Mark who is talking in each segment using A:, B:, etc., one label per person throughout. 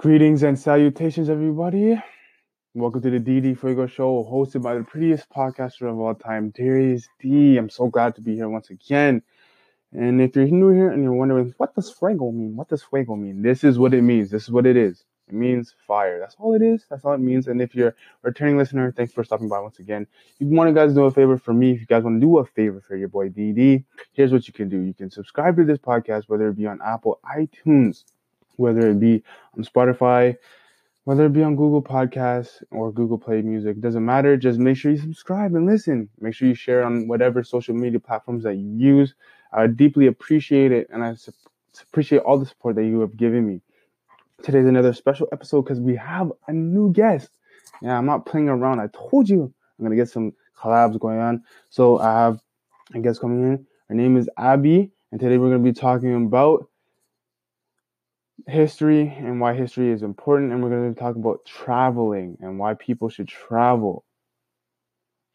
A: Greetings and salutations, everybody. Welcome to the DD Fuego Show, hosted by the prettiest podcaster of all time, Darius D. I'm so glad to be here once again. And if you're new here and you're wondering, what does fuego mean? What does fuego mean? This is what it means. This is what it is. It means fire. That's all it is. That's all it means. And if you're a returning listener, thanks for stopping by once again. If you want to guys do a favor for me, if you guys want to do a favor for your boy DD, here's what you can do. You can subscribe to this podcast, whether it be on Apple iTunes, whether it be on Spotify, whether it be on Google Podcasts or Google Play Music. Doesn't matter. Just make sure you subscribe and listen. Make sure you share on whatever social media platforms that you use. I deeply appreciate it, and I appreciate all the support that you have given me. Today's another special episode because we have a new guest. Yeah, I'm not playing around. I told you I'm gonna get some collabs going on. So I have a guest coming in. Her name is Abby, and today we're gonna be talking about history and why history is important, and we're gonna talk about traveling and why people should travel.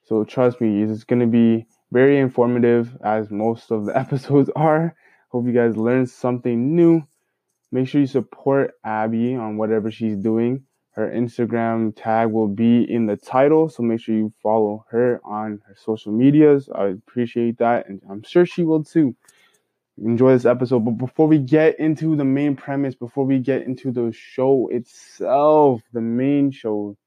A: So trust me, it's gonna be very informative as most of the episodes are. Hope you guys learned something new Make sure you support Abby on whatever she's doing. Her Instagram tag will be in the title, so make sure you follow her on her social medias. I appreciate that, and I'm sure she will too. Enjoy this episode. But before we get into the main premise, before we get into the show itself, the main show,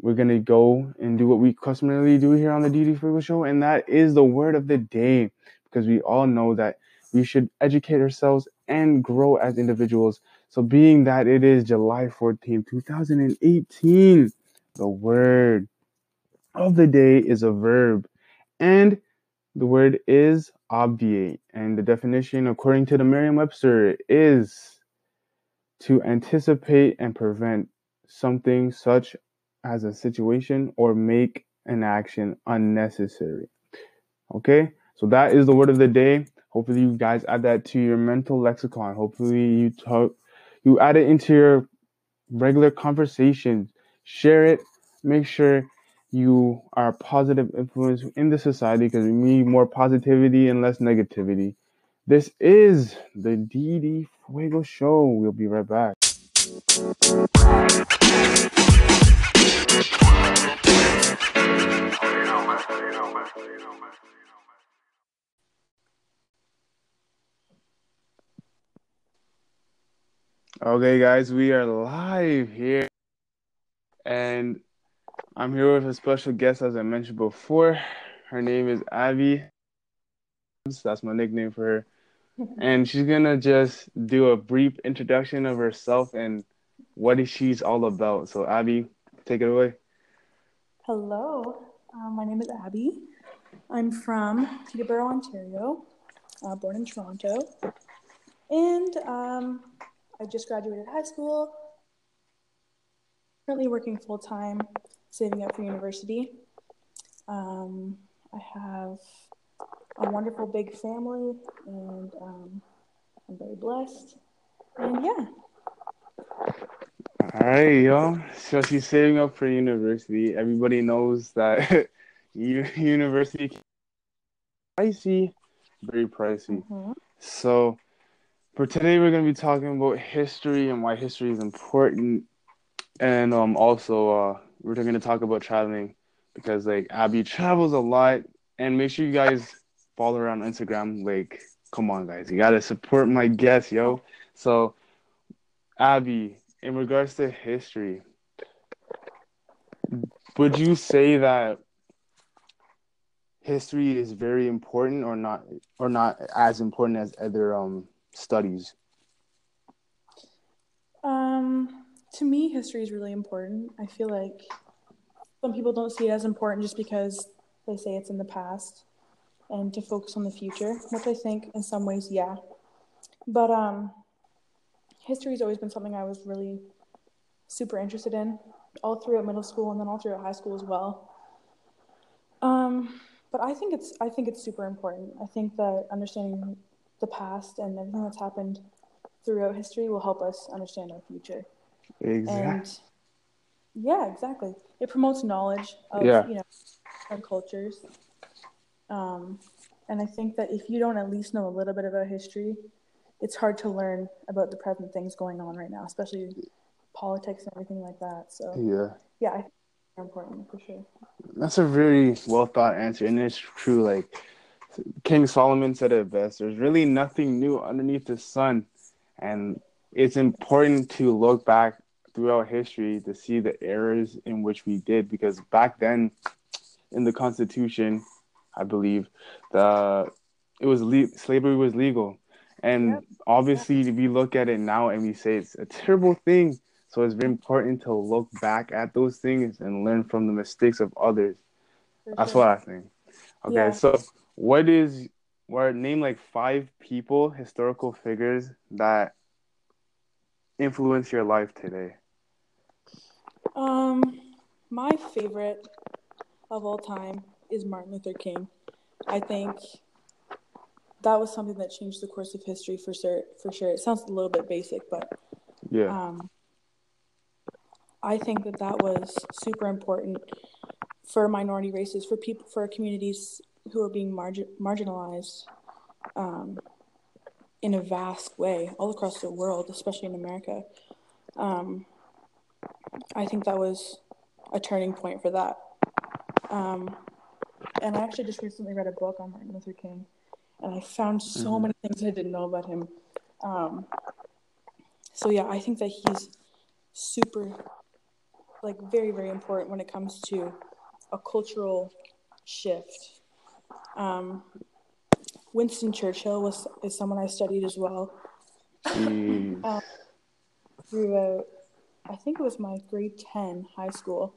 A: we're gonna go and do what we customarily do here on the DD Fuego Show, and that is the word of the day. Because we all know that we should educate ourselves and grow as individuals. So, being that it is July 14th, 2018, the word of the day is a verb, and the word is obviate. And the definition, according to the Merriam Webster, is to anticipate and prevent something such as a situation or make an action unnecessary. Okay, so that is the word of the day. Hopefully, you guys add that to your mental lexicon. Hopefully, you talk, you add it into your regular conversations. Share it. Make sure you are a positive influence in the society because we need more positivity and less negativity. This is the DD Fuego Show. We'll be right back. Okay, guys, we are live here, and I'm here with a special guest, as I mentioned before. Her name is Abby. That's my nickname for her, and she's gonna just do a brief introduction of herself and what she's all about. So, Abby, take it away.
B: Hello, um, my name is Abby. I'm from Peterborough, Ontario, uh, born in Toronto, and um, I just graduated high school. Currently working full time, saving up for university. Um, I have a wonderful big family, and um, I'm very blessed. And yeah.
A: All right, yo. So she's saving up for university. Everybody knows that university pricey, very pricey. Mm-hmm. So for today, we're going to be talking about history and why history is important. And um, also, uh, we're going to talk about traveling because, like, Abby travels a lot. And make sure you guys follow her on Instagram. Like, come on, guys. You got to support my guest, yo. So, Abby, in regards to history, would you say that history is very important or not or not as important as other um studies?
B: Um, to me, history is really important. I feel like some people don't see it as important just because they say it's in the past and to focus on the future, which I think in some ways, yeah. But um, history has always been something I was really super interested in, all throughout middle school and then all throughout high school as well. Um, but I think it's I think it's super important. I think that understanding the past and everything that's happened throughout history will help us understand our future.
A: Exactly. And
B: yeah, exactly. It promotes knowledge of yeah. you know our cultures. Um, and I think that if you don't at least know a little bit about history, it's hard to learn about the present things going on right now, especially politics and everything like that. So
A: Yeah.
B: yeah, I think important for sure.
A: That's a very well thought answer, and it's true. Like King Solomon said it best: "There's really nothing new underneath the sun," and it's important to look back throughout history to see the errors in which we did, because back then, in the Constitution, I believe, the it was le- slavery was legal, and
B: Yep.
A: obviously we look at it now and we say it's a terrible thing. So it's very important to look back at those things and learn from the mistakes of others.
B: For
A: That's
B: sure.
A: what I think. Okay,
B: Yeah.
A: so what is what name like five people, historical figures that influence your life today?
B: Um, my favorite of all time is Martin Luther King. I think that was something that changed the course of history for sure. For sure, it sounds a little bit basic, but
A: Yeah.
B: um, I think that that was super important for minority races, for people, for communities who are being margin- marginalized um, in a vast way all across the world, especially in America. Um, I think that was a turning point for that. Um, and I actually just recently read a book on Martin Luther King, and I found so
A: Mhm.
B: many things I didn't know about him. Um, so yeah, I think that he's super, like very, very important when it comes to a cultural shift. Um, Winston Churchill was is someone I studied as well
A: Jeez.
B: Um, throughout. I think it was my grade ten high school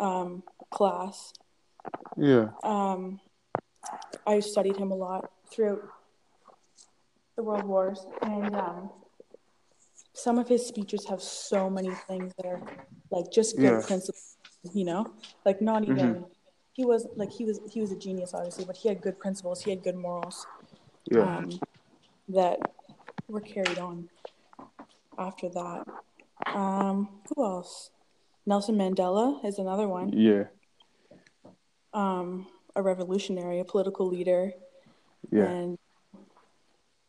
B: um, class.
A: yeah.
B: Um, I studied him a lot throughout the world wars, and um, some of his speeches have so many things that are like just good
A: Yeah.
B: principles. You know, like not even he was like he was he was a genius, obviously, but he had good principles. He had good morals
A: Yeah.
B: um, that were carried on after that. Um, who else? Nelson Mandela is another one
A: yeah.
B: um, a revolutionary, a political leader,
A: Yeah.
B: and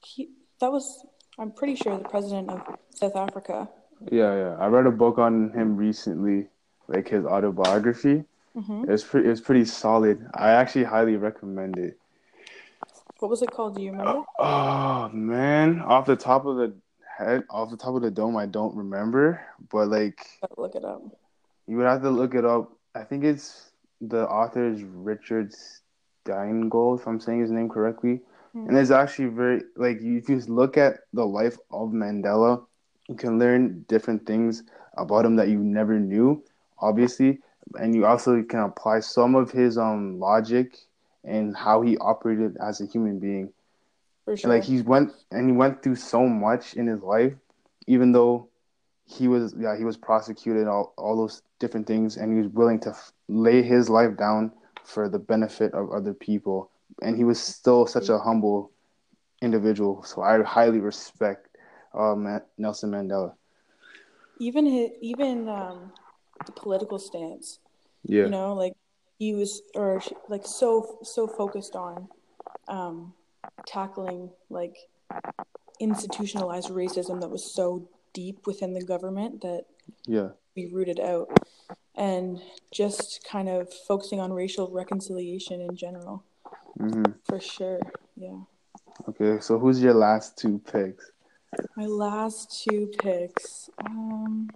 B: he that was I'm pretty sure the president of South Africa.
A: Yeah. Yeah. I read a book on him recently, like his autobiography.
B: Hmm
A: It's pretty. It's pretty solid. I actually highly recommend it.
B: What was it called? Do you remember?
A: Oh man, off the top of the head, off the top of the dome, I don't remember. But like,
B: look it up.
A: you would have to look it up. I think it's the author is Richard Steingold, if I'm saying his name correctly.
B: Hmm.
A: And it's actually very like you- just look at the life of Mandela, you can learn different things about him that you never knew, obviously, and you also can apply some of his um logic and how he operated as a human being.
B: For
A: And
B: sure.
A: like he went and he went through so much in his life, even though he was yeah he was prosecuted all all those different things, and he was willing to f- lay his life down for the benefit of other people, and he was still such a humble individual. So I highly respect uh, Nelson Mandela.
B: even his, even um, the political stance.
A: Yeah,
B: You know, like he was or she- like so so focused on um, tackling like institutionalized racism that was so deep within the government that
A: yeah,
B: be rooted out and just kind of focusing on racial reconciliation in general.
A: Hmm
B: for sure yeah.
A: Okay, so who's your last two picks?
B: my last two picks um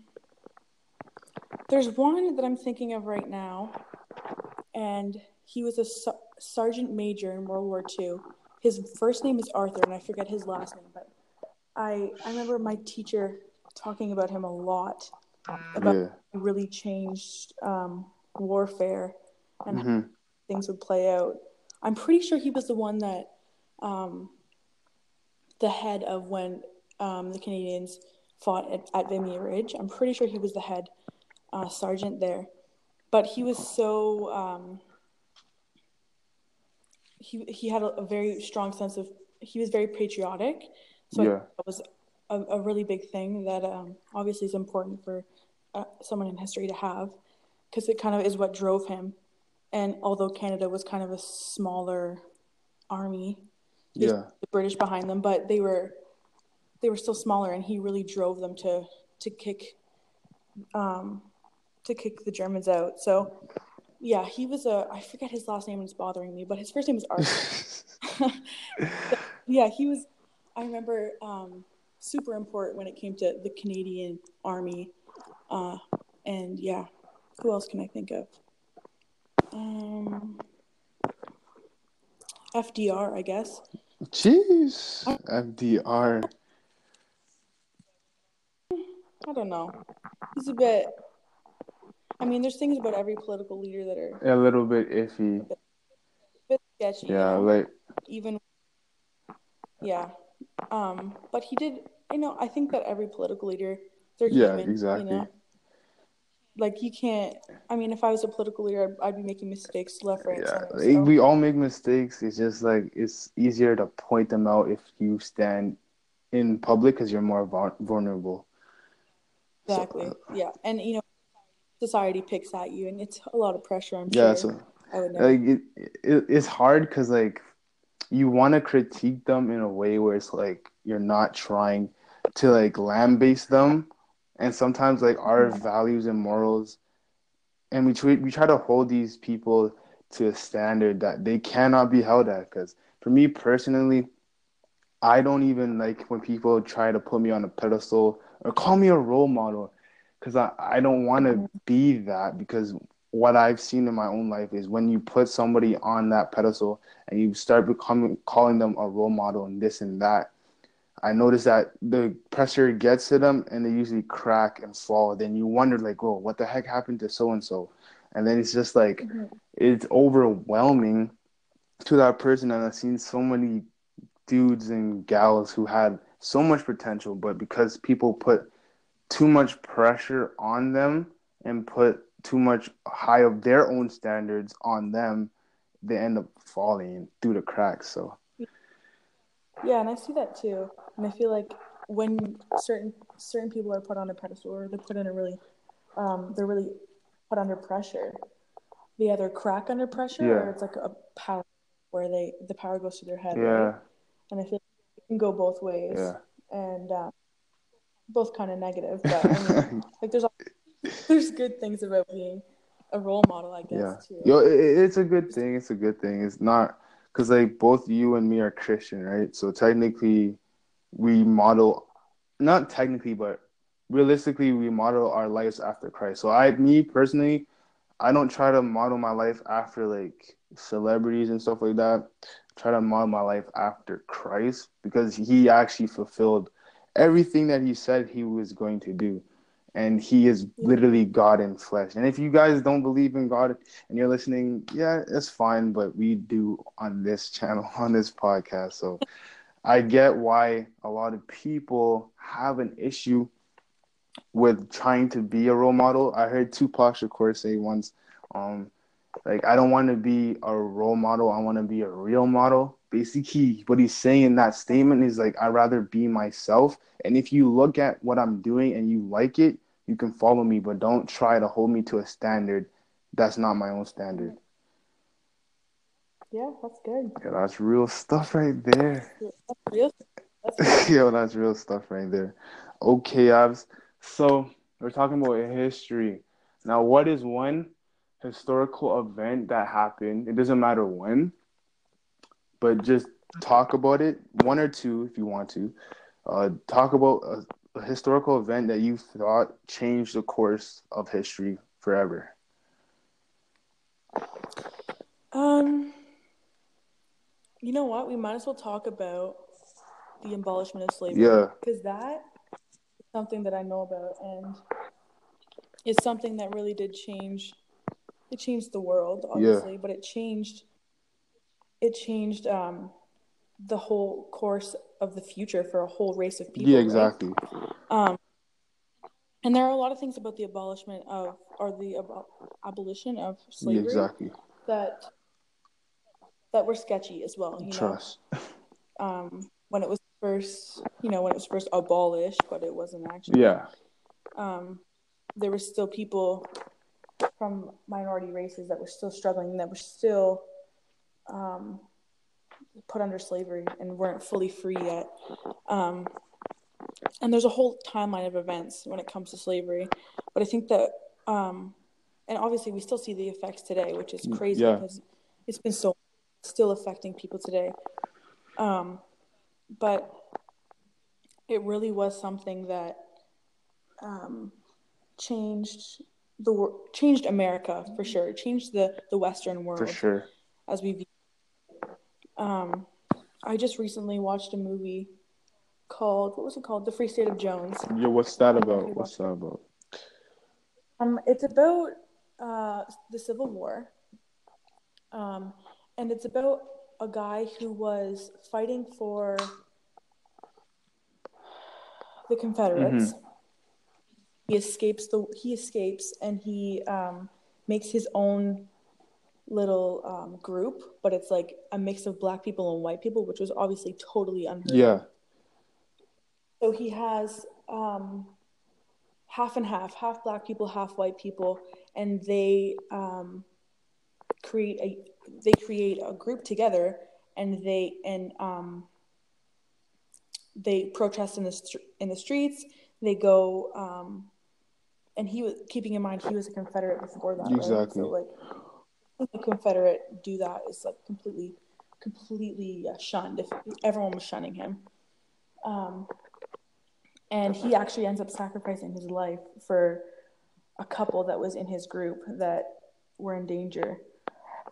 B: there's one that i'm thinking of right now and he was a ser- sergeant major in world war ii his first name is arthur and i forget his last name but i i remember my teacher talking about him a lot about
A: Yeah,
B: really changed um, warfare and how
A: hmm
B: things would play out. I'm pretty sure he was the one that um, the head of when um, the Canadians fought at, at Vimy Ridge. I'm pretty sure he was the head uh, sergeant there, but he was so um, he he had a, a very strong sense of he was very patriotic. So
A: yeah,
B: that was a, a really big thing that um, obviously is important for uh, someone in history to have because it kind of is what drove him. And although Canada was kind of a smaller army,
A: yeah,
B: the British behind them, but they were they were still smaller, and he really drove them to to kick um, to kick the Germans out. So yeah, he was a I forget his last name. It's bothering me, but his first name was Arthur. yeah, he was. I remember um, super important when it came to the Canadian Army, uh, and yeah, who else can I think of? Um, FDR, I guess.
A: Jeez, FDR.
B: I don't know. He's a bit. I mean, there's things about every political leader that are
A: A little bit iffy.
B: bit sketchy. you
A: Yeah,
B: know?
A: like
B: even yeah um but he did you know i think that every political leader they're
A: Yeah,
B: human
A: exactly.
B: you know like you can't i mean if i was a political leader i'd, I'd be making mistakes left right
A: yeah,
B: center so.
A: we all make mistakes. It's just like it's easier to point them out if you stand in public because you're more vul- vulnerable. So,
B: exactly yeah and you know society picks at you and it's a lot of pressure i'm
A: yeah,
B: sure
A: so
B: i would never
A: like it, it it's hard because like you want to critique them in a way where it's like you're not trying to like lambaste them and sometimes like our
B: Mhm.
A: values and morals and we we try to hold these people to a standard that they cannot be held at because for me personally i don't even like when people try to put me on a pedestal or call me a role model because I, I don't want to
B: Mhm.
A: be that because what I've seen in my own life is when you put somebody on that pedestal and you start becoming calling them a role model and this and that, I notice that the pressure gets to them and they usually crack and fall. Then you wonder like, oh, what the heck happened to so and so? And then it's just like
B: Mhm.
A: it's overwhelming to that person. And I've seen so many dudes and gals who had so much potential, but because people put too much pressure on them and put too much high of their own standards on them, they end up falling through the cracks. So
B: yeah and i see that too and i feel like when certain certain people are put on a pedestal or they're put in a really um they're really put under pressure they either crack under pressure
A: Yeah.
B: or it's like a power where they the power goes to their head
A: yeah,
B: right and i feel like it can go both ways
A: yeah,
B: and uh, both kind of negative but i mean like there's al- there's good things about being a role model i guess
A: yeah.
B: too
A: Yo, it- it's a good thing. It's a good thing. It's not because like both you and me are Christian, right? So technically, we model, not technically, but realistically, we model our lives after Christ. So I, me personally, I don't try to model my life after like celebrities and stuff like that. I try to model my life after Christ because he actually fulfilled everything that he said he was going to do. And he is literally God in flesh. And if you guys don't believe in God and you're listening, yeah, it's fine, but we do on this channel, on this podcast. So I get why a lot of people have an issue with trying to be a role model. I heard Tupac Shakur say once, um, like I don't want to be a role model. I want to be a real model. Basically, what he's saying in that statement is like I'd rather be myself. And if you look at what I'm doing and you like it, you can follow me, but don't try to hold me to a standard that's not my own standard.
B: yeah that's good
A: Yeah, that's real stuff right there.
B: that's real that's real.
A: Yo, that's real stuff right there. Okay, Abs. So we're talking about history. Now, what is one historical event that happened? It doesn't matter when, but just talk about it. One or two, if you want to. Uh, talk about a, a historical event that you thought changed the course of history forever.
B: Um, you know what? We might as well talk about the abolishment of slavery.
A: Yeah.
B: Because that is something that I know about, and it's something that really did change. It changed the world, obviously, but it changed. It changed um, the whole course of the future for a whole race of people.
A: yeah,
B: right?
A: exactly.
B: Um, and there are a lot of things about the abolishment of, or the abo- abolition of
A: Yeah,
B: slavery
A: exactly.
B: that that were sketchy as well. You
A: Trust.
B: know, um, when it was first, you know, when it was first abolished, but it wasn't actually.
A: Yeah.
B: Um, there were still people from minority races that were still struggling, that were still um, put under slavery and weren't fully free yet. Um, and there's a whole timeline of events when it comes to slavery. But I think that, um, and obviously we still see the effects today, which is crazy
A: Yeah.
B: because it's been so still affecting people today. Um, but it really was something that um, changed the wor- changed America for sure. It changed the the Western world
A: For sure.
B: as we view. Um, I just recently watched a movie called what was it called? The Free State of Jones.
A: Yo, what's that about? What's that about?
B: Um, it's about uh, the Civil War, um, and it's about a guy who was fighting for the Confederates. He escapes the he escapes and he um, makes his own little um, group, but it's like a mix of black people and white people, which was obviously totally unheard. of.
A: Yeah.
B: So he has um, half and half, half black people, half white people, and they um, create a they create a group together, and they and um, they protest in the str- in the streets. They go, um, and he was keeping in mind he was a Confederate before that, right?
A: Exactly.
B: So like, a Confederate do that is like completely, completely uh, shunned. If everyone was shunning him. Um, and he actually ends up sacrificing his life for a couple that was in his group that were in danger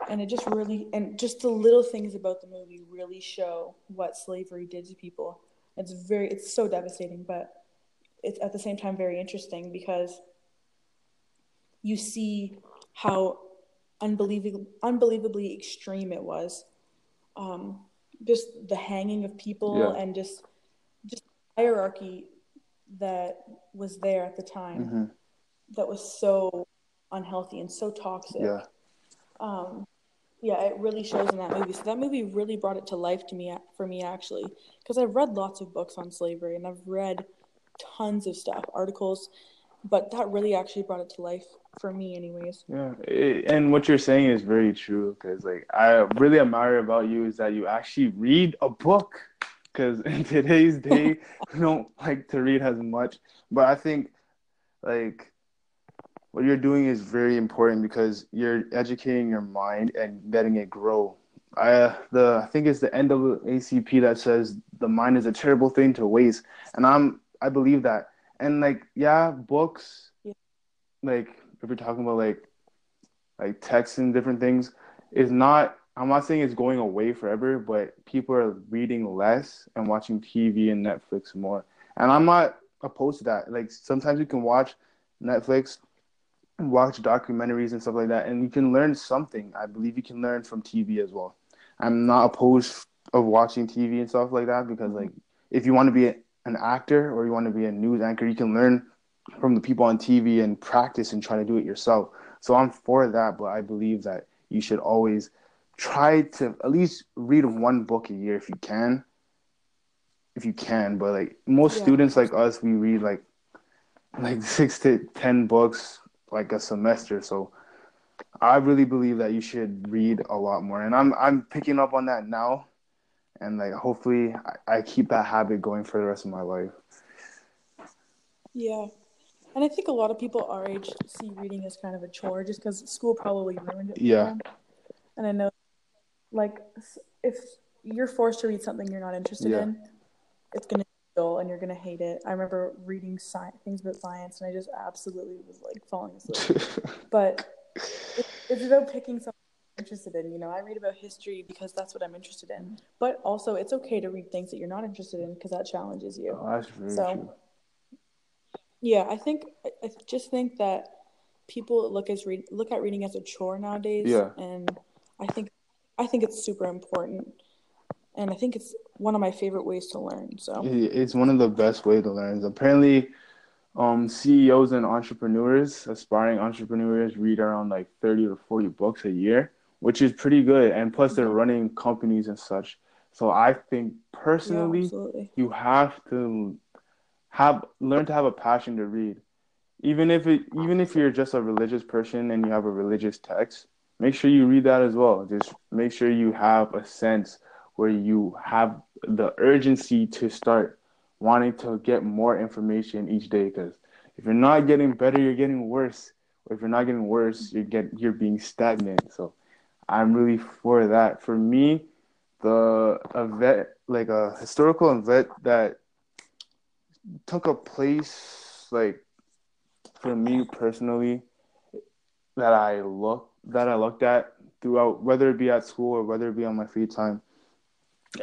B: and it just really and just the little things about the movie really show what slavery did to people it's very it's so devastating but it's at the same time very interesting because you see how unbelievably unbelievably extreme it was um, just the hanging of people
A: Yeah.
B: and just just hierarchy that was there at the time
A: hmm
B: that was so unhealthy and so toxic.
A: Yeah.
B: Um, yeah, it really shows in that movie. So that movie really brought it to life to me for me actually, because I've read lots of books on slavery and I've read tons of stuff, articles, but that really actually brought it to life for me, anyways.
A: Yeah, it, and what you're saying is very true because like I really admire about you is that you actually read a book because in today's day we don't like to read as much. But I think like what you're doing is very important because you're educating your mind and letting it grow. I uh, the I think it's the NAACP that says the mind is a terrible thing to waste, and I'm I believe that. And like yeah, books,
B: Yeah.
A: like if we're talking about like like texts and different things, is not. I'm not saying it's going away forever, but people are reading less and watching TV and Netflix more. And I'm not opposed to that. Like sometimes you can watch Netflix watch documentaries and stuff like that and you can learn something i believe you can learn from tv as well i'm not opposed of watching tv and stuff like that because mm-hmm. like if you want to be an actor or you want to be a news anchor you can learn from the people on tv and practice and try to do it yourself so i'm for that but i believe that you should always try to at least read one book a year if you can if you can but like most
B: Yeah.
A: students like us we read like like six to ten books like a semester. So I really believe that you should read a lot more, and I'm I'm picking up on that now, and like hopefully I, I keep that habit going for the rest of my life.
B: Yeah. And I think a lot of people our age see reading as kind of a chore just because school probably ruined it
A: Yeah.
B: them. And I know, like, if you're forced to read something you're not interested
A: Yeah.
B: in, it's going to be dull and you're going to hate it. I remember reading sci- things about science and I just absolutely was like falling asleep. but it, it's about picking something interested in. You know, I read about history because that's what I'm interested in. But also, it's okay to read things that you're not interested in because that challenges you.
A: Oh, that's very
B: So-
A: true.
B: Yeah, I think I just think that people look as read look at reading as a chore nowadays.
A: Yeah.
B: And I think I think it's super important. And I think it's one of my favorite ways to learn. So
A: It's one of the best way to learn. Apparently, um, CEOs and entrepreneurs, aspiring entrepreneurs, read around like thirty or forty books a year, which is pretty good. And plus, they're
B: Mhm.
A: running companies and such. So I think personally,
B: absolutely.
A: you have to have learn to have a passion to read even if it even if you're just a religious person and you have a religious text make sure you read that as well just make sure you have a sense where you have the urgency to start wanting to get more information each day because if you're not getting better, you're getting worse. Or if you're not getting worse, you get you're being stagnant. So I'm really for that. For me, the event like a historical event that took a place like for me personally that I look that I looked at throughout whether it be at school or whether it be on my free time.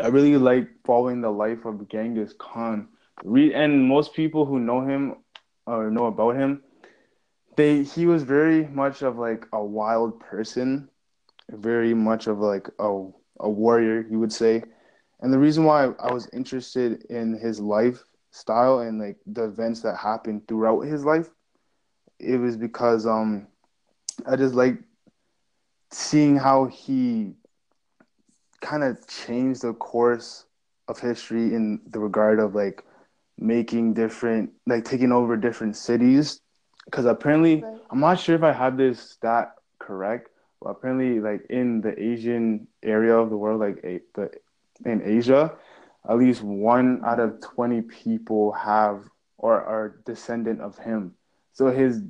A: I really like following the life of Genghis Khan. And most people who know him or know about him, they he was very much of like a wild person, very much of like a a warrior, you would say. And the reason why I was interested in his lifestyle and like the events that happened throughout his life, it was because um I just like seeing how he kind of changed the course of history in the regard of like making different like taking over different cities because apparently right. i'm not sure if i have this stat correct apparently like in the asian area of the world like a, the in asia at least one out of 20 people have or are descendant of him so his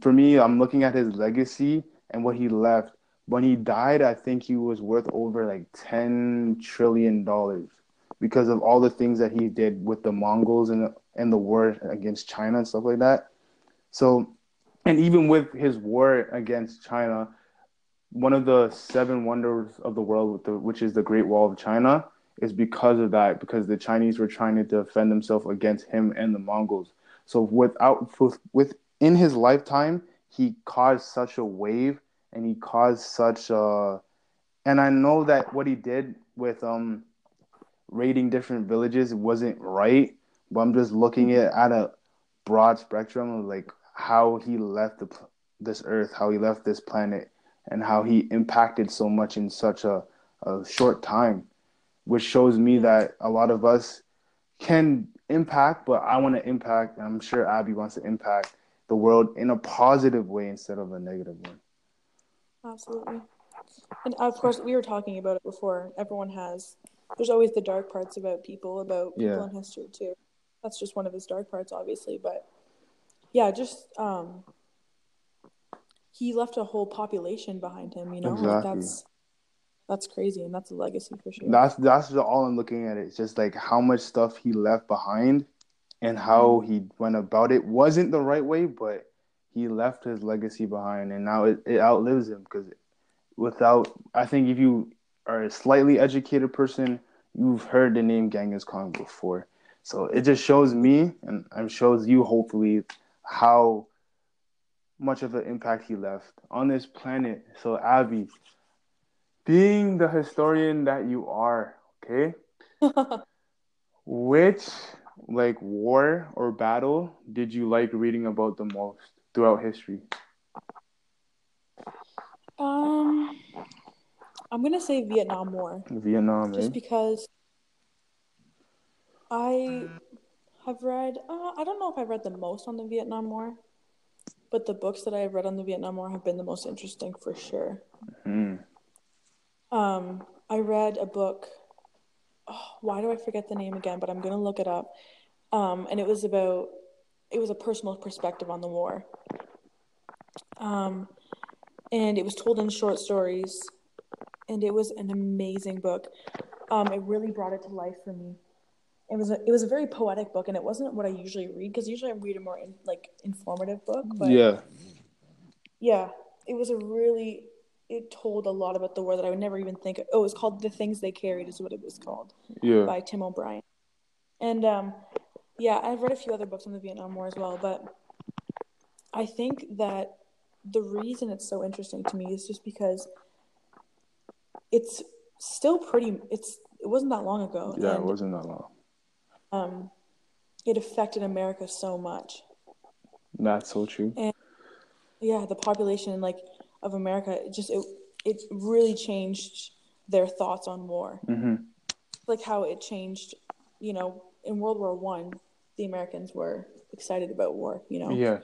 A: for me i'm looking at his legacy and what he left when he died i think he was worth over like 10 trillion dollars because of all the things that he did with the Mongols and and the war against China and stuff like that. So, and even with his war against China, one of the seven wonders of the world, which is the Great Wall of China, is because of that. Because the Chinese were trying to defend themselves against him and the Mongols. So, without within his lifetime, he caused such a wave, and he caused such a. And I know that what he did with um raiding different villages wasn't right, but I'm just looking at at a broad spectrum of like how he left the, this earth, how he left this planet, and how he impacted so much in such a, a short time, which shows me that a lot of us can impact, but I want to impact, I'm sure Abby wants to impact the world in a positive way instead of a negative one.
B: Absolutely. And of course, we were talking about it before. Everyone has there's always the dark parts about people, about people yeah. in history too. That's just one of his dark parts, obviously. But yeah, just um, he left a whole population behind him. You know, exactly. like that's that's crazy, and that's a legacy for sure.
A: That's that's all I'm looking at. It's just like how much stuff he left behind, and how mm-hmm. he went about it wasn't the right way, but he left his legacy behind, and now it, it outlives him because without I think if you are a slightly educated person, you've heard the name Genghis Khan before. So it just shows me and it shows you hopefully how much of an impact he left on this planet. So Abby, being the historian that you are, okay? which like war or battle did you like reading about the most throughout history?
B: Um I'm gonna say Vietnam War.
A: Vietnam,
B: just eh? because I have read. Uh, I don't know if I've read the most on the Vietnam War, but the books that I have read on the Vietnam War have been the most interesting for sure. Mm-hmm. Um, I read a book. Oh, why do I forget the name again? But I'm gonna look it up. Um, and it was about. It was a personal perspective on the war. Um, and it was told in short stories and it was an amazing book. Um, it really brought it to life for me. It was a, it was a very poetic book, and it wasn't what I usually read because usually I read a more in, like informative book. But
A: yeah,
B: yeah, it was a really it told a lot about the war that I would never even think. Of. Oh, it was called "The Things They Carried," is what it was called.
A: Yeah,
B: by Tim O'Brien, and um, yeah, I've read a few other books on the Vietnam War as well, but I think that the reason it's so interesting to me is just because it's still pretty. It's it wasn't that long ago.
A: Yeah, it wasn't that long.
B: Um, it affected America so much.
A: That's so true.
B: And yeah, the population like of America it just it it really changed their thoughts on war.
A: Mm-hmm.
B: Like how it changed, you know, in World War One, the Americans were excited about war. You know.
A: Yeah.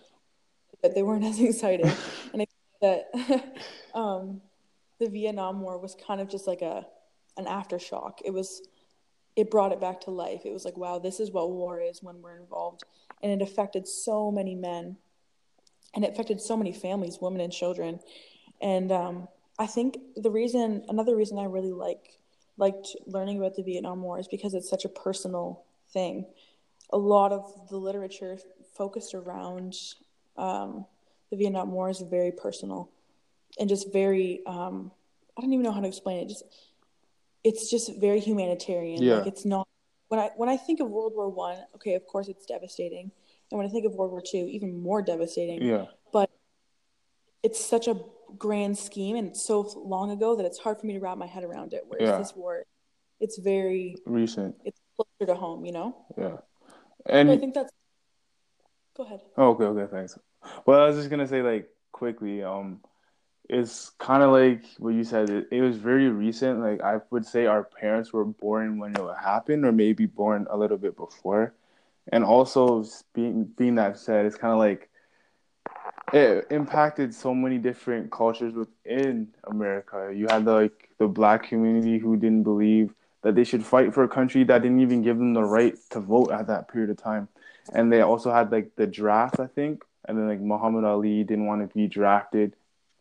B: But they weren't as excited, and I think that um, the Vietnam War was kind of just like a an aftershock. It was it brought it back to life. It was like, wow, this is what war is when we're involved. And it affected so many men and it affected so many families, women and children. And um, I think the reason, another reason I really like liked learning about the Vietnam War is because it's such a personal thing. A lot of the literature focused around um, the Vietnam War is very personal and just very um, I don't even know how to explain it. Just it's just very humanitarian.
A: Yeah.
B: Like it's not when I when I think of World War One, okay, of course it's devastating. And when I think of World War Two, even more devastating.
A: Yeah.
B: But it's such a grand scheme and it's so long ago that it's hard for me to wrap my head around it. Whereas
A: Yeah.
B: this war it's very
A: Recent.
B: it's closer to home, you know?
A: Yeah. And
B: I think that's go ahead.
A: Oh, okay, okay, thanks. Well, I was just gonna say, like, quickly, um, it's kind of like what you said. It, it was very recent. Like, I would say our parents were born when it happened, or maybe born a little bit before. And also, being being that said, it's kind of like it impacted so many different cultures within America. You had like the black community who didn't believe that they should fight for a country that didn't even give them the right to vote at that period of time and they also had like the draft, I think, and then like Muhammad Ali didn't want to be drafted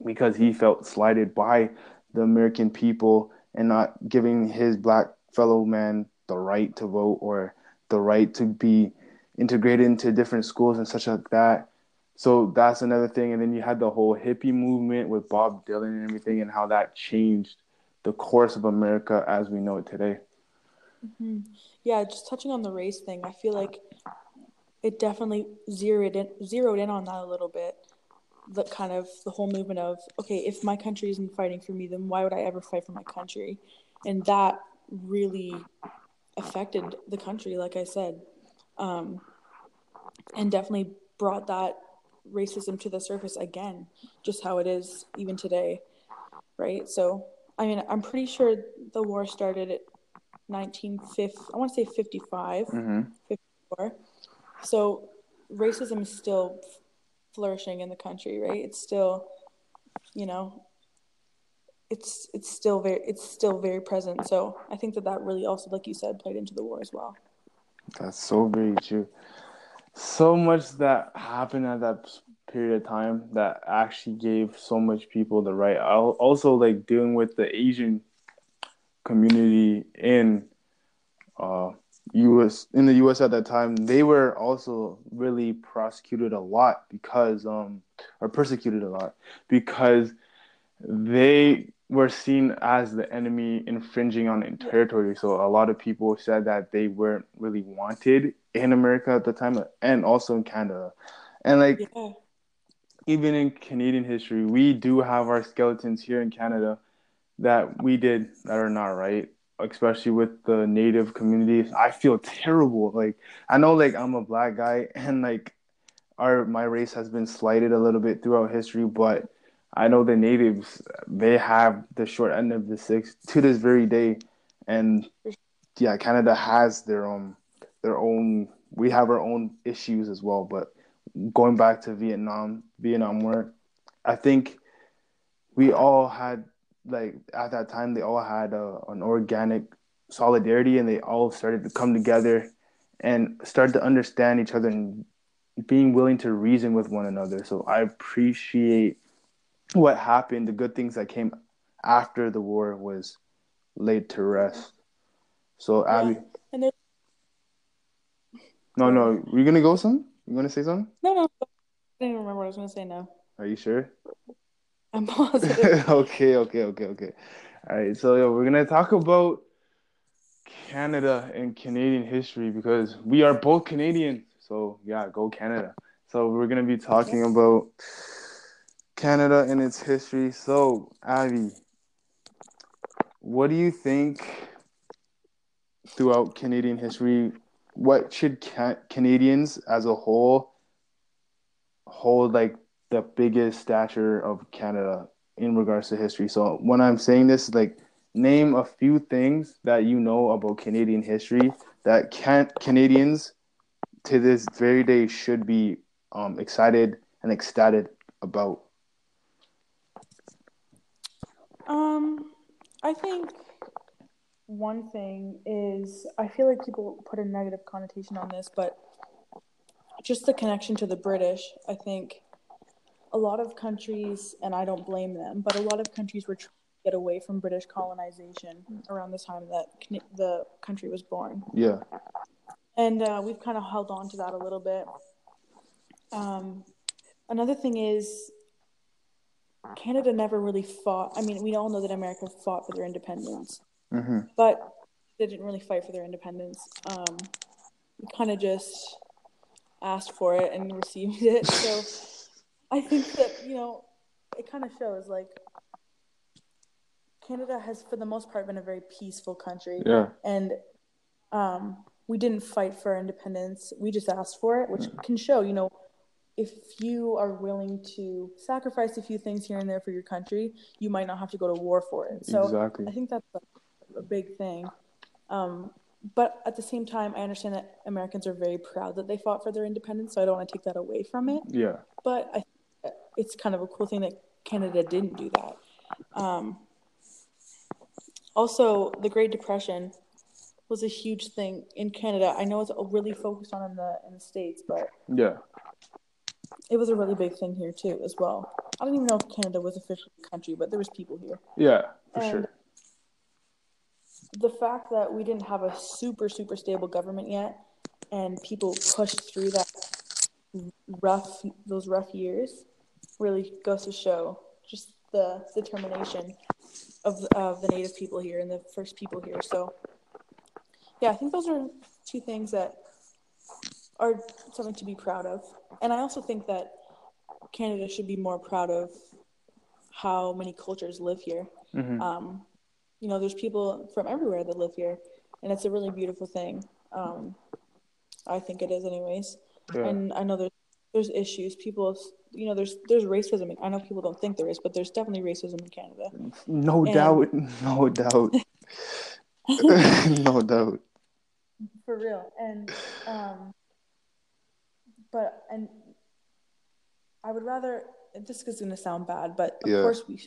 A: because he felt slighted by the American people and not giving his black fellow man the right to vote or the right to be integrated into different schools and such like that. So that's another thing. And then you had the whole hippie movement with Bob Dylan and everything, and how that changed the course of America as we know it today. Mm-hmm.
B: Yeah, just touching on the race thing, I feel like it definitely zeroed in, zeroed in on that a little bit. The kind of the whole movement of okay, if my country isn't fighting for me, then why would I ever fight for my country? And that really affected the country, like I said, um, and definitely brought that racism to the surface again, just how it is even today, right? So, I mean, I'm pretty sure the war started at 1950. I want to say 55,
A: Mm-hmm.
B: 54. So racism is still flourishing in the country, right? It's still, you know, it's it's still very it's still very present. So I think that that really also, like you said, played into the war as well.
A: That's so very true. So much that happened at that period of time that actually gave so much people the right. Also like dealing with the Asian community in uh US in the US at that time, they were also really prosecuted a lot because um or persecuted a lot because they were seen as the enemy infringing on their territory. So a lot of people said that they weren't really wanted in America at the time and also in Canada. And like
B: Yeah.
A: even in Canadian history, we do have our skeletons here in Canada that we did that are not right, especially with the native communities. I feel terrible. Like I know like I'm a black guy and like our my race has been slighted a little bit throughout history, but I know the natives they have the short end of the six to this very day. And yeah, Canada has their own their own we have our own issues as well, but going back to Vietnam, Vietnam War, I think we all had like at that time they all had a, an organic solidarity and they all started to come together and start to understand each other and being willing to reason with one another. So I appreciate what happened. The good things that came after the war was laid to rest. So Abby,
B: And
A: no, no, you're gonna go some. You gonna say something?
B: no, no. I didn't remember what I was gonna say now.
A: Are you sure?
B: I'm positive.
A: okay, okay, okay, okay. All right, so yeah, we're gonna talk about Canada and Canadian history because we are both Canadians. So yeah, go Canada. So we're gonna be talking about Canada and its history. So Abby, what do you think throughout Canadian history? What should ca- Canadians as a whole hold like the biggest stature of Canada in regards to history. So when I'm saying this, like name a few things that you know about Canadian history that can Canadians to this very day should be um, excited and ecstatic about.
B: Um, I think one thing is I feel like people put a negative connotation on this, but just the connection to the British, I think a lot of countries, and I don't blame them, but a lot of countries were trying to get away from British colonization around the time that the country was born.
A: Yeah.
B: And uh, we've kind of held on to that a little bit. Um, another thing is Canada never really fought. I mean, we all know that America fought for their independence,
A: mm-hmm.
B: but they didn't really fight for their independence. Um, we kind of just asked for it and received it. So I think that you know it kind of shows like Canada has, for the most part, been a very peaceful country.
A: Yeah.
B: And um, we didn't fight for independence. We just asked for it, which can show, you know, if you are willing to sacrifice a few things here and there for your country, you might not have to go to war for it. So
A: exactly.
B: I think that's a, a big thing. Um, but at the same time, I understand that Americans are very proud that they fought for their independence, so I don't want to take that away from it.
A: Yeah.
B: But I, it's kind of a cool thing that Canada didn't do that. Um, also, the Great Depression was a huge thing in Canada. I know it's really focused on in the in the states, but
A: yeah,
B: it was a really big thing here too as well. I don't even know if Canada was officially a country, but there was people here.
A: Yeah, for
B: And
A: sure.
B: The fact that we didn't have a super super stable government yet, and people pushed through that rough those rough years, really goes to show just the determination of of the native people here and the first people here. So, yeah, I think those are two things that are something to be proud of. And I also think that Canada should be more proud of how many cultures live here.
A: Mhm.
B: Um, you know, there's people from everywhere that live here, and it's a really beautiful thing. Um, I think it is, anyways.
A: Yeah.
B: And I know there's there's issues. People, you know, there's there's racism. I know people don't think there is, but there's definitely racism in Canada.
A: no
B: and-
A: doubt. No doubt. no doubt.
B: For real. And um but and I would rather this is gonna sound bad, but of
A: Yeah.
B: course we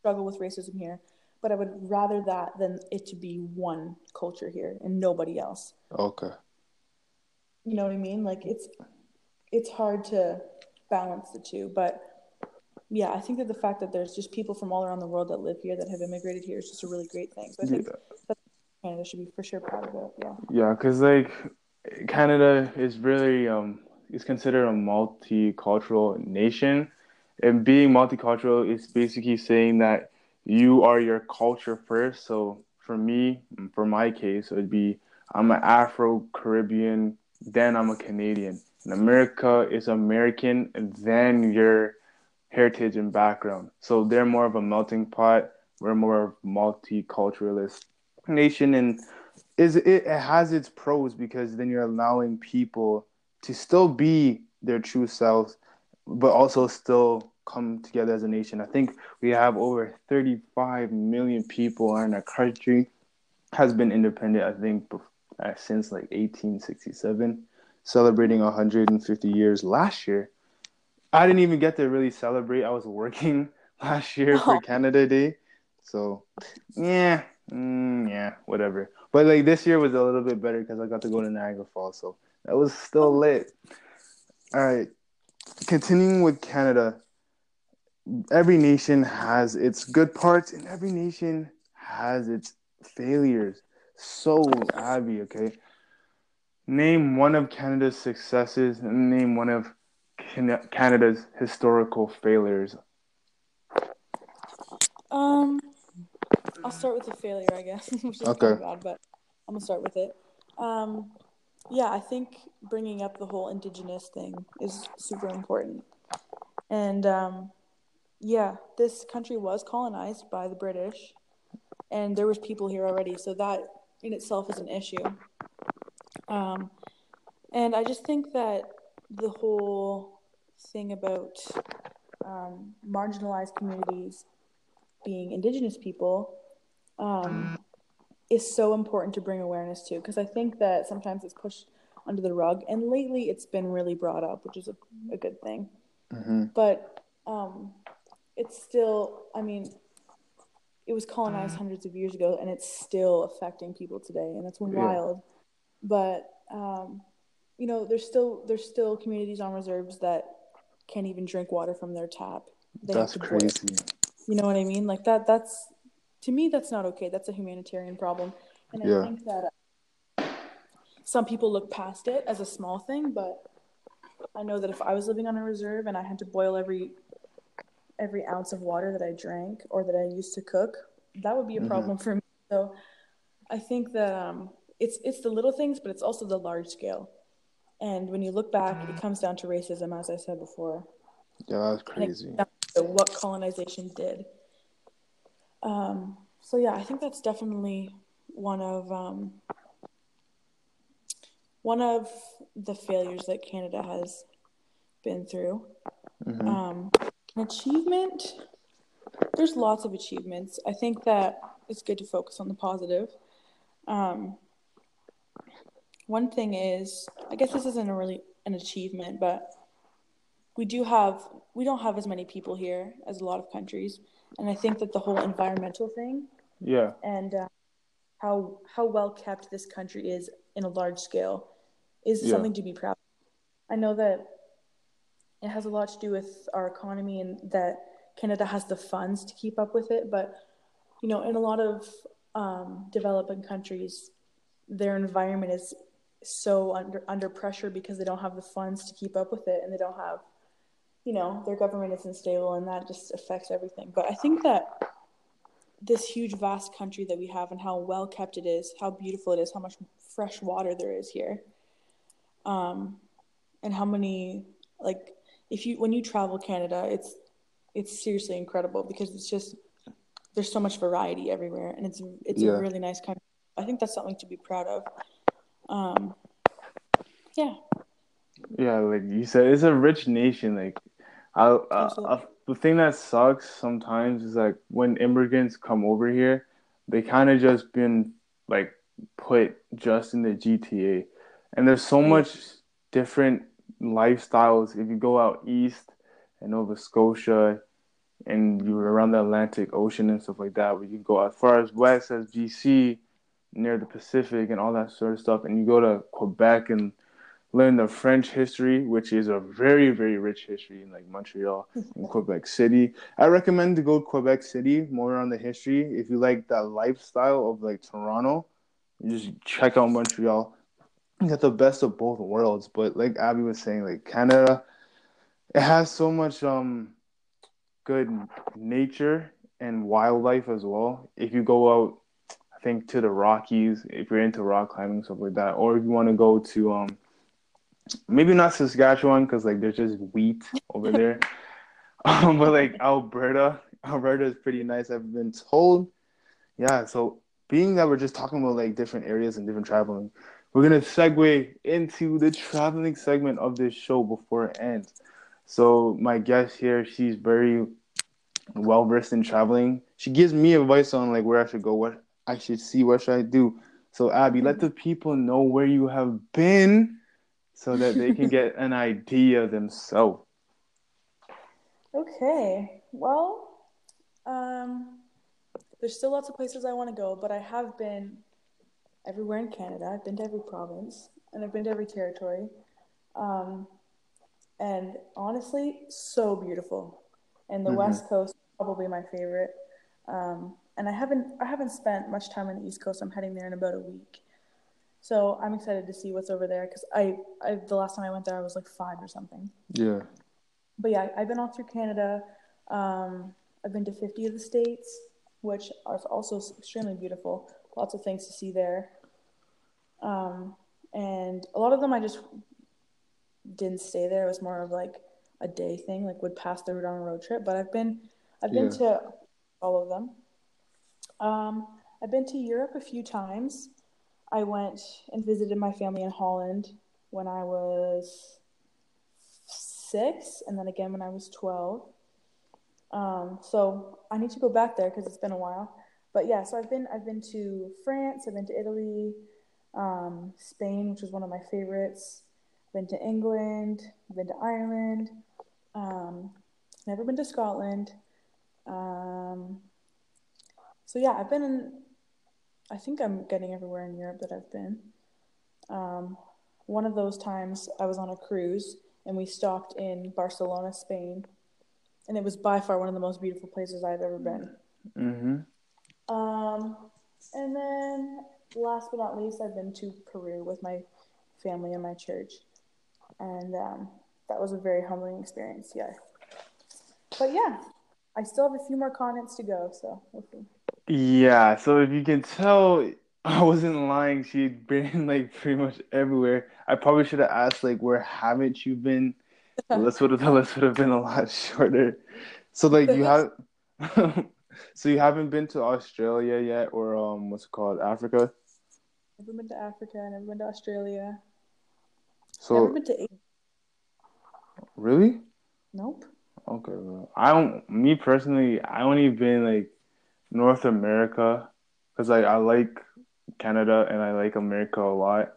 B: struggle with racism here. But I would rather that than it to be one culture here and nobody else.
A: Okay.
B: You know what I mean? Like it's it's hard to balance the two, but yeah, I think that the fact that there's just people from all around the world that live here that have immigrated here is just a really great thing. So I think
A: Yeah.
B: Canada should be for sure proud of it. Yeah.
A: Yeah, because like Canada is really um is considered a multicultural nation, and being multicultural is basically saying that you are your culture first. So for me, for my case, it would be I'm an Afro Caribbean, then I'm a Canadian. And America is American, then your heritage and background. So they're more of a melting pot. We're more of multiculturalist nation, and is it, it has its pros because then you're allowing people to still be their true selves, but also still come together as a nation. I think we have over 35 million people in our country has been independent. I think uh, since like 1867, celebrating 150 years last year. I didn't even get to really celebrate. I was working last year for
B: Oh.
A: Canada Day, so yeah, mm, yeah, whatever. But like this year was a little bit better because I got to go to Niagara Falls, so that was still lit. All right, continuing with Canada. Every nation has its good parts, and every nation has its failures. So, Abby, okay, name one of Canada's successes, and name one of Canada's historical failures.
B: Um, I'll start with the failure, I guess, which is
A: Okay.
B: bad, but I'm gonna start with it. Um, yeah, I think bringing up the whole indigenous thing is super important, and um, yeah, this country was colonized by the British, and there was people here already, so that in itself is an issue. Um, and I just think that the whole thing about um, marginalized communities being indigenous people um, is so important to bring awareness to because I think that sometimes it's pushed under the rug and lately it's been really brought up which is a, a good thing
A: Mm-hmm.
B: but um, it's still I mean it was colonized hundreds of years ago and it's still affecting people today and that's wild. But um, you know there's still there's still communities on reserves that can't even drink water from their tap
A: they that's crazy
B: you know what i mean like that that's to me that's not okay that's a humanitarian problem and i yeah. think that uh, some people look past it as a small thing but i know that if i was living on a reserve and i had to boil every every ounce of water that I drank or that I used to cook, that would be a mm-hmm. problem for me. So I think that um, it's it's the little things, but it's also the large scale. And when you look back, it comes down to racism, as I said before.
A: Yeah, that's crazy.
B: what colonization did. Um, so yeah, I think that's definitely one of um, one of the failures that Canada has been through. Mm-hmm. Um, achievement, there's lots of achievements. I think that it's good to focus on the positive. Um, one thing is, I guess this isn't a really an achievement, but we do have we don't have as many people here as a lot of countries, and I think that the whole environmental thing,
A: yeah,
B: and uh, how how well kept this country is in a large scale, is yeah. something to be proud. Of. I know that it has a lot to do with our economy and that Canada has the funds to keep up with it. But, you know, in a lot of um, developing countries, their environment is so under under pressure because they don't have the funds to keep up with it and they don't have you know their government isn't stable and that just affects everything but i think that this huge vast country that we have and how well kept it is how beautiful it is how much fresh water there is here um, and how many like if you when you travel Canada, it's it's seriously incredible because it's just there's so much variety everywhere, and it's it's yeah. a really nice country. I think that's something to be proud of. Um, yeah.
A: Yeah, like you said, it's a rich nation. Like, I, uh, the thing that sucks sometimes is like when immigrants come over here, they kind of just been like put just in the GTA, and there's so much different lifestyles. If you go out east and Nova Scotia and you're around the Atlantic Ocean and stuff like that, where you go as far as west as BC, near the Pacific and all that sort of stuff, and you go to Quebec and learn the French history, which is a very, very rich history in like Montreal and Quebec City. I recommend to go to Quebec City more on the history. If you like that lifestyle of like Toronto, you just check out Montreal get the best of both worlds. But like Abby was saying, like Canada, it has so much um good nature and wildlife as well. If you go out, think to the Rockies, if you're into rock climbing stuff like that, or if you want to go to um maybe not Saskatchewan because like there's just wheat over there, um, but like Alberta, Alberta is pretty nice. I've been told. Yeah, so being that we're just talking about like different areas and different traveling, we're gonna segue into the traveling segment of this show before it ends. So my guest here, she's very well versed in traveling. She gives me advice on like where I should go, what I should see, what should I do. So Abby, let the people know where you have been so that they can get an idea themselves.
B: Okay. Well, um, there's still lots of places I want to go, but I have been everywhere in Canada. I've been to every province and I've been to every territory. Um, and honestly, so beautiful. And the mm-hmm. West Coast probably my favorite. Um, and I haven't I haven't spent much time on the East Coast. I'm heading there in about a week, so I'm excited to see what's over there. Because I, I the last time I went there, I was like five or something.
A: Yeah.
B: But yeah, I've been all through Canada. Um, I've been to 50 of the states, which are also extremely beautiful. Lots of things to see there. Um, and a lot of them I just didn't stay there. It was more of like a day thing, like would pass through it on a road trip. But I've been I've been yeah. to all of them. Um, I've been to Europe a few times. I went and visited my family in Holland when I was six, and then again when I was twelve. Um, so I need to go back there because it's been a while. But yeah, so I've been I've been to France, I've been to Italy, um, Spain, which was one of my favorites. I've Been to England, I've been to Ireland, um, never been to Scotland. Um, so yeah, I've been in. I think I'm getting everywhere in Europe that I've been. Um, one of those times I was on a cruise and we stopped in Barcelona, Spain, and it was by far one of the most beautiful places I've ever been.
A: Mm-hmm.
B: Um, and then last but not least, I've been to Peru with my family and my church, and um, that was a very humbling experience. Yeah, but yeah, I still have a few more continents to go, so we'll see.
A: Yeah, so if you can tell, I wasn't lying. She'd been like pretty much everywhere. I probably should have asked like, where haven't you been? The list would have the list would have been a lot shorter. So like you have, so you haven't been to Australia yet, or um, what's it called, Africa?
B: Never been to Africa. Never been to Australia.
A: So
B: never been to.
A: Really?
B: Nope.
A: Okay, bro. I don't. Me personally, I only been like North America because like I like Canada and I like America a lot,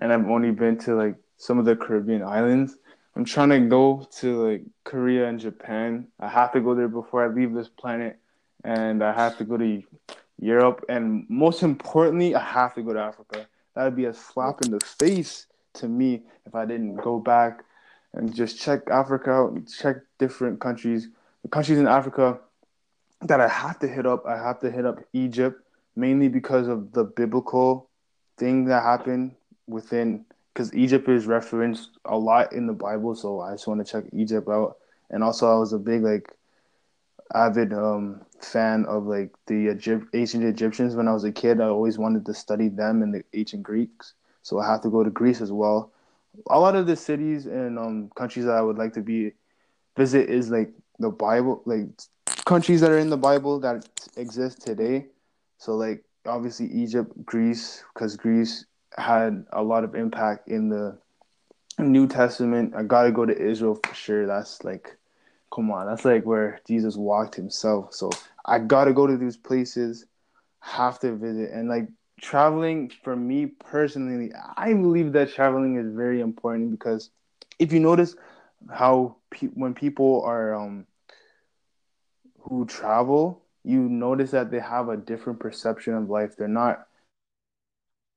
A: and I've only been to like some of the Caribbean islands. I'm trying to go to like Korea and Japan. I have to go there before I leave this planet, and I have to go to Europe, and most importantly, I have to go to Africa. That would be a slap in the face to me if I didn't go back and just check Africa out, and check different countries, the countries in Africa that I have to hit up. I have to hit up Egypt mainly because of the biblical thing that happened within because Egypt is referenced a lot in the Bible, so I just want to check Egypt out. And also, I was a big like avid um, fan of like the Egypt, ancient Egyptians when I was a kid. I always wanted to study them and the ancient Greeks, so I have to go to Greece as well. A lot of the cities and um, countries that I would like to be visit is like the Bible, like countries that are in the Bible that exist today. So like obviously Egypt, Greece, because Greece had a lot of impact in the New Testament. I gotta go to Israel for sure. That's like, come on, that's like where Jesus walked himself. So I gotta go to these places, have to visit, and like traveling for me personally, I believe that traveling is very important because if you notice how pe- when people are um who travel, you notice that they have a different perception of life. They're not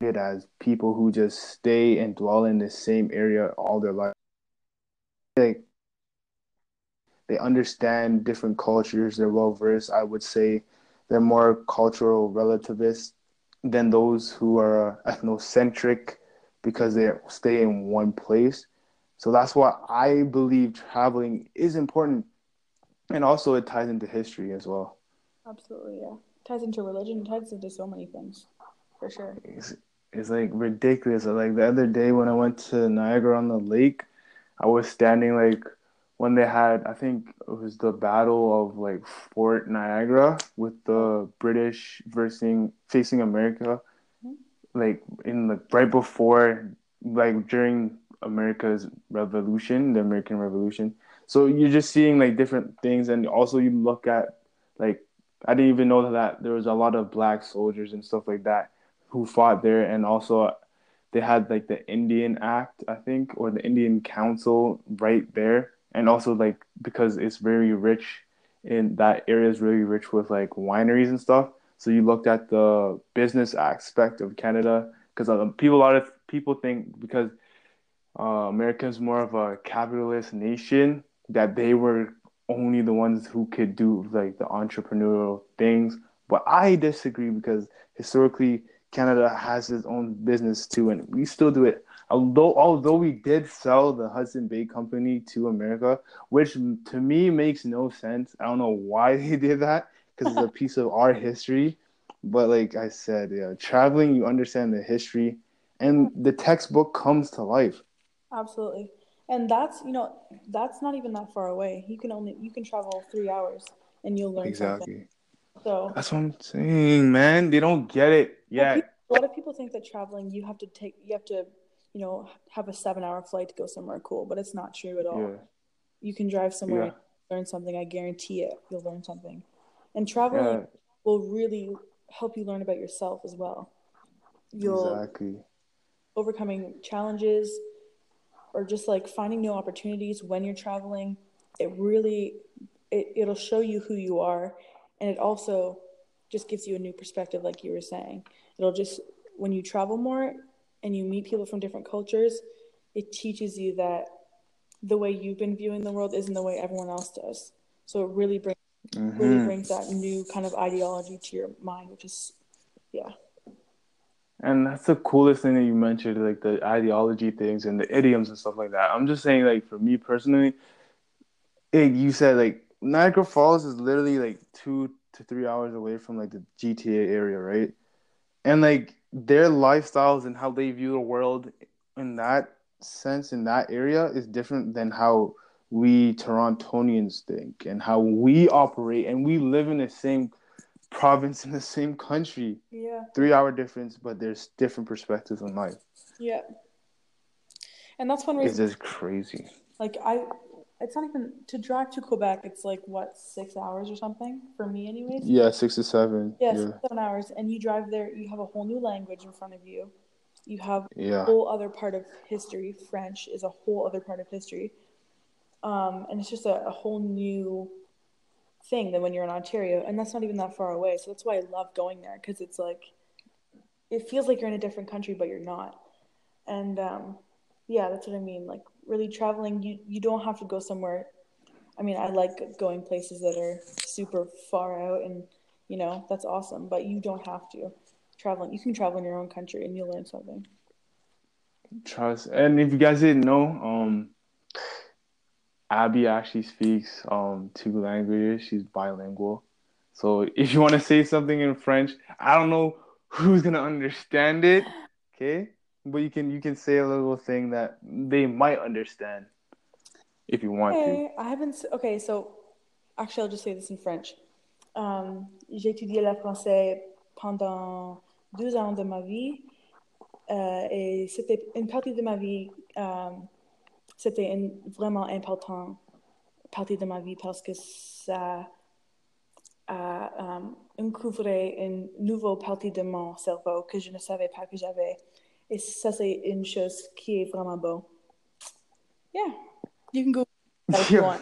A: it as people who just stay and dwell in the same area all their life. Like they understand different cultures, they're well versed. I would say they're more cultural relativists than those who are ethnocentric because they stay in one place. So that's why I believe traveling is important. And also it ties into history as well.
B: Absolutely, yeah. It ties into religion, it ties into so many things, for sure.
A: It's, it's like ridiculous. Like the other day when I went to Niagara on the Lake, I was standing like when they had I think it was the battle of like Fort Niagara with the British versus facing America, mm-hmm. like in like right before like during America's revolution, the American Revolution. So you're just seeing like different things, and also you look at like I didn't even know that there was a lot of black soldiers and stuff like that who fought there, and also they had like the Indian Act, I think, or the Indian Council right there, and also like because it's very rich in that area is really rich with like wineries and stuff. So you looked at the business aspect of Canada because people a lot of people think because uh, America is more of a capitalist nation that they were only the ones who could do like the entrepreneurial things. But I disagree because historically Canada has its own business too, and we still do it. Although although we did sell the Hudson Bay Company to America, which to me makes no sense. I don't know why they did that because it's a piece of our history. But like I said, yeah, traveling you understand the history, and the textbook comes to life.
B: Absolutely, and that's you know that's not even that far away. You can only you can travel three hours and you'll learn exactly. Something. So
A: that's what I'm saying, man. They don't get it yet.
B: People, a lot of people think that traveling you have to take you have to, you know, have a seven hour flight to go somewhere cool, but it's not true at all. Yeah. You can drive somewhere yeah. learn something. I guarantee it. You'll learn something. And traveling yeah. will really help you learn about yourself as well. You'll exactly overcoming challenges or just like finding new opportunities when you're traveling. It really it, it'll show you who you are and it also just gives you a new perspective, like you were saying. It'll just when you travel more and you meet people from different cultures, it teaches you that the way you've been viewing the world isn't the way everyone else does. So it really brings mm-hmm. really brings that new kind of ideology to your mind, which is yeah.
A: And that's the coolest thing that you mentioned, like the ideology things and the idioms and stuff like that. I'm just saying, like for me personally, it, you said like Niagara Falls is literally like two to three hours away from like the GTA area, right? And like their lifestyles and how they view the world in that sense in that area is different than how we Torontonians think and how we operate and we live in the same province in the same country.
B: Yeah.
A: Three hour difference, but there's different perspectives on life.
B: Yeah. And that's one reason
A: it's just crazy.
B: Like I it's not even to drive to Quebec. It's like what six hours or something for me, anyways.
A: Yeah, six to seven.
B: Yeah, yeah. seven hours, and you drive there. You have a whole new language in front of you. You have
A: yeah.
B: a whole other part of history. French is a whole other part of history, um, and it's just a, a whole new thing than when you're in Ontario, and that's not even that far away. So that's why I love going there because it's like it feels like you're in a different country, but you're not. And um, yeah, that's what I mean. Like really traveling, you you don't have to go somewhere. I mean, I like going places that are super far out, and you know that's awesome. But you don't have to traveling. You can travel in your own country, and you'll learn something.
A: Trust, and if you guys didn't know, um, Abby actually speaks um two languages. She's bilingual. So if you want to say something in French, I don't know who's gonna understand it. Okay, but you can you can say a little thing that they might understand if you want
B: okay, to. I haven't. Okay, so actually, I'll just say this in French. Um, j'ai étudié le français pendant deux ans de ma vie euh, et c'était une partie de ma vie. Um, c'était une vraiment important partie de ma vie parce que ça a um, une nouvelle partie de mon cerveau que je ne savais pas que j'avais. Et ça, c'est une chose qui est vraiment beau. Yeah, you can go if you want.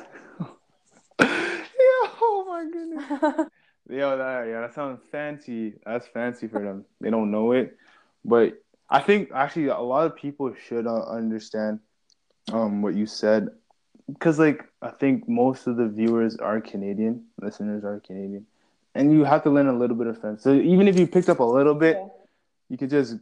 A: yeah, oh my goodness. Yo, that yeah, that sounds fancy. That's fancy for them. They don't know it, but I think actually a lot of people should uh, understand um what you said because like I think most of the viewers are Canadian, listeners are Canadian, and you have to learn a little bit of French. So even if you picked up a little bit, yeah. you could just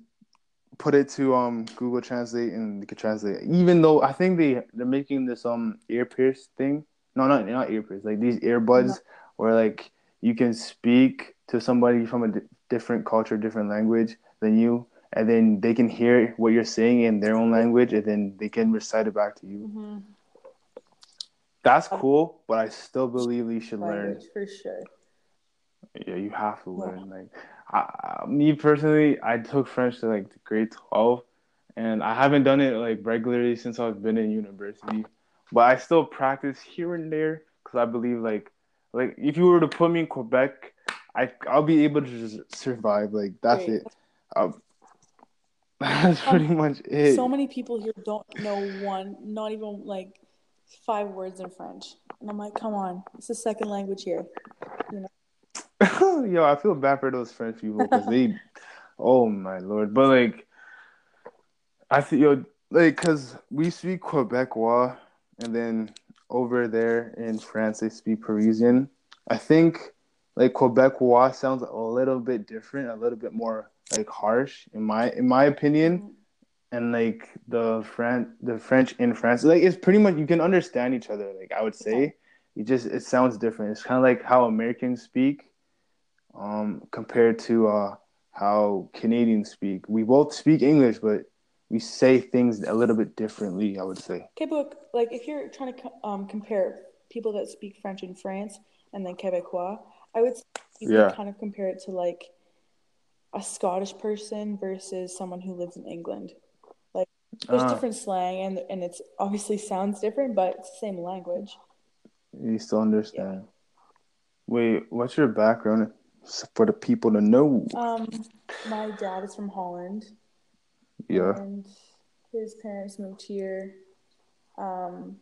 A: put it to um Google Translate and you could translate. Even though I think they they're making this um ear pierce thing. No, not not ear pierce. Like these earbuds no. where like you can speak to somebody from a different culture, different language than you, and then they can hear what you're saying in their own language, and then they can recite it back to you. Mm-hmm. That's cool, but I still believe you should language,
B: learn for sure.
A: Yeah, you have to learn. Yeah. Like I, me personally, I took French to like grade twelve, and I haven't done it like regularly since I've been in university. But I still practice here and there because I believe like like if you were to put me in Quebec, I I'll be able to just survive. Like that's Great. it. Um, that's um, pretty much it.
B: So many people here don't know one, not even like five words in French, and I'm like, come on, it's a second language here. You know.
A: Yo, I feel bad for those French people because they, oh my lord. But like, I think yo, like, cause we speak Quebecois, and then over there in France they speak Parisian. I think like Quebecois sounds a little bit different, a little bit more like harsh in my in my opinion. Mm-hmm. And like the French, the French in France, like it's pretty much you can understand each other. Like I would say, you just it sounds different. It's kind of like how Americans speak um, compared to uh, how Canadians speak. We both speak English, but we say things a little bit differently. I would say.
B: Okay, but like if you're trying to um, compare people that speak French in France and then Quebecois, I would you yeah. kind of compare it to like a Scottish person versus someone who lives in England. Like there's uh, different slang and and it's obviously sounds different, but it's the same language.
A: You still understand. Yeah. Wait, what's your background? for the people to know?
B: Um, my dad is from Holland.
A: Yeah.
B: And his parents moved here um,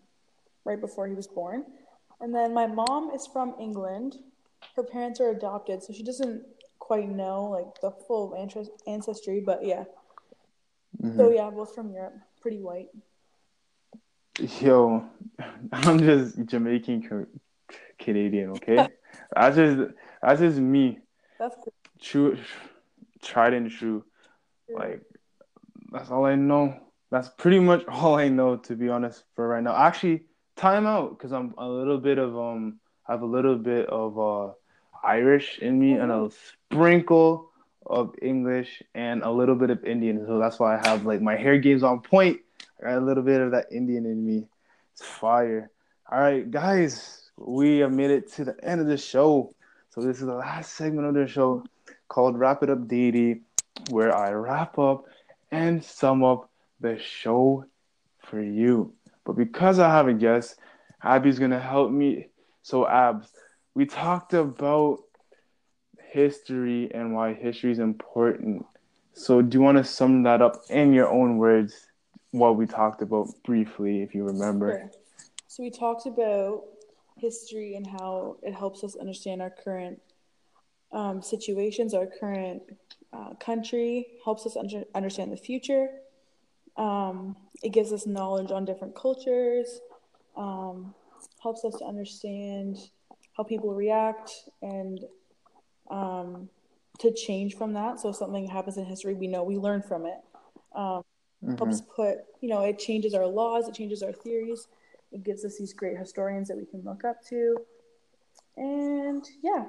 B: right before he was born. And then my mom is from England. Her parents are adopted, so she doesn't quite know like the full ancest- ancestry, but yeah.
A: Mhm.
B: So yeah, both from Europe, pretty white.
A: Yo, I'm just Jamaican Canadian, okay? that's just that's just me.
B: That's good.
A: True, tried and true. Like that's all I know. That's pretty much all I know, to be honest, for right now. Actually, time out because I'm a little bit of um, I have a little bit of uh, Irish in me and a sprinkle of English and a little bit of Indian. So that's why I have like my hair game's on point. I got a little bit of that Indian in me. It's fire. All right, guys, we have made it to the end of the show. So this is the last segment of the show called Wrap It Up Deity, where I wrap up and sum up the show for you. But because I have a guest, Abby's gonna help me. So Abs, we talked about history and why history is important. So do you want to sum that up in your own words? What we talked about briefly, if you remember.
B: Sure. So we talked about history and how it helps us understand our current um, situations, our current uh, country, helps us under- understand the future. Um, it gives us knowledge on different cultures, um, helps us to understand how people react and um, to change from that. So if something happens in history, we know we learn from it. Um,
A: Mhm.
B: helps put, you know, it changes our laws, it changes our theories. It gives us these great historians that we can look up to. And yeah,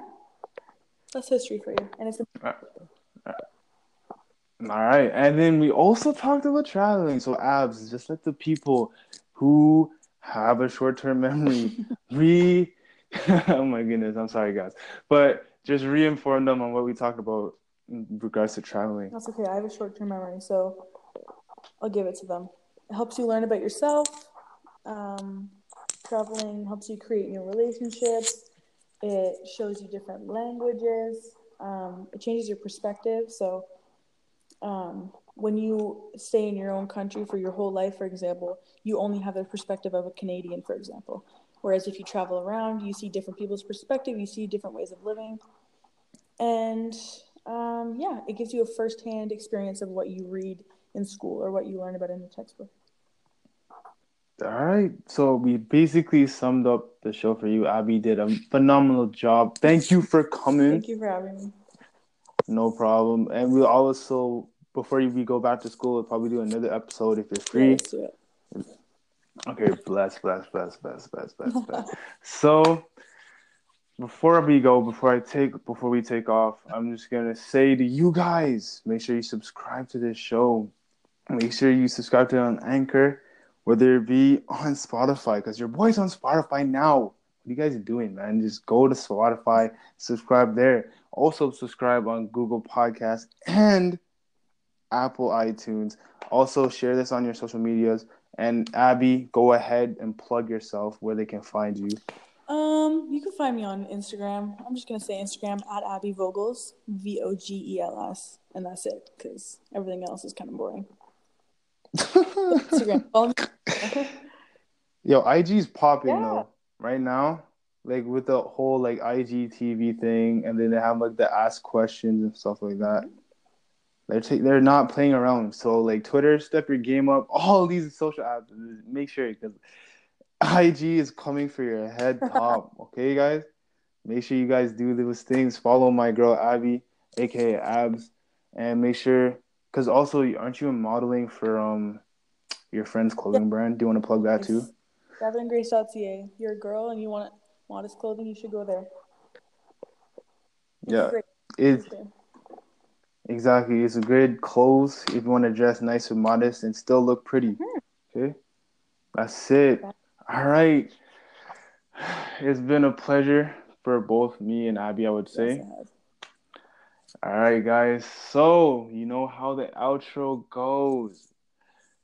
B: that's history for you. And it's
A: All right, and then we also talked about traveling. So abs, just let the people who have a short-term memory re. oh my goodness, I'm sorry, guys, but just re-inform them on what we talked about in regards to traveling.
B: that's okay. I have a short term memory, so I'll give it to them. It helps you learn about yourself. Um, traveling helps you create new relationships. It shows you different languages. Um, it changes your perspective. So, um, when you stay in your own country for your whole life, for example, you only have the perspective of a Canadian, for example. Whereas if you travel around, you see different people's perspective, you see different ways of living. And um, yeah, it gives you a firsthand experience of what you read in school or what you learn about in the textbook.
A: All right, so we basically summed up the show for you. Abby did a phenomenal job. Thank you for coming.
B: Thank you for having me.
A: No problem. And we'll also, before we go back to school, we'll probably do another episode if you're
B: Yeah,
A: free.
B: it.
A: Okay, bless, bless, bless, bless, bless, bless, bless. so, before we go, before I take, before we take off, I'm just gonna say to you guys, make sure you subscribe to this show. Make sure you subscribe to it on Anchor, whether it be on Spotify, because your boy's on Spotify now. What are you guys doing, man? Just go to Spotify, subscribe there. Also, subscribe on Google Podcasts and Apple iTunes. Also, share this on your social medias. And Abby, go ahead and plug yourself where they can find you.
B: Um, you can find me on Instagram. I'm just gonna say Instagram at Abby Vogels, V O G E L S, and that's it because everything else is kind of boring. Instagram, follow me.
A: Yo, IG's popping
B: Yeah.
A: though right now. Like with the whole like IGTV thing, and then they have like the ask questions and stuff like that. They're ta- they're not playing around. So like Twitter, step your game up. All these social apps, make sure because IG is coming for your head top. okay, guys, make sure you guys do those things. Follow my girl Abby, aka Abs, and make sure because also aren't you modeling for um your friend's clothing brand? Do you want to plug that too?
B: GavinGrace.ca. You're a girl and you want modest clothing, you should go there. It's
A: Yeah,
B: It's good.
A: Exactly. It's a good clothes if you want to dress nice and modest and still look pretty.
B: Mhm.
A: Okay, that's it. All right, it's been a pleasure for both me and Abby. I would say.
B: has.
A: All right, guys. So you know how the outro goes.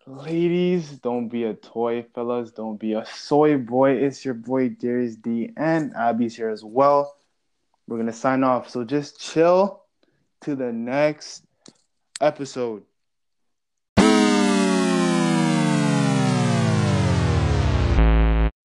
A: Ladies, don't be a toy. Fellas, don't be a soy boy. It's your boy Darius D and Abby's here as well. We're gonna sign off. So just chill to the next episode.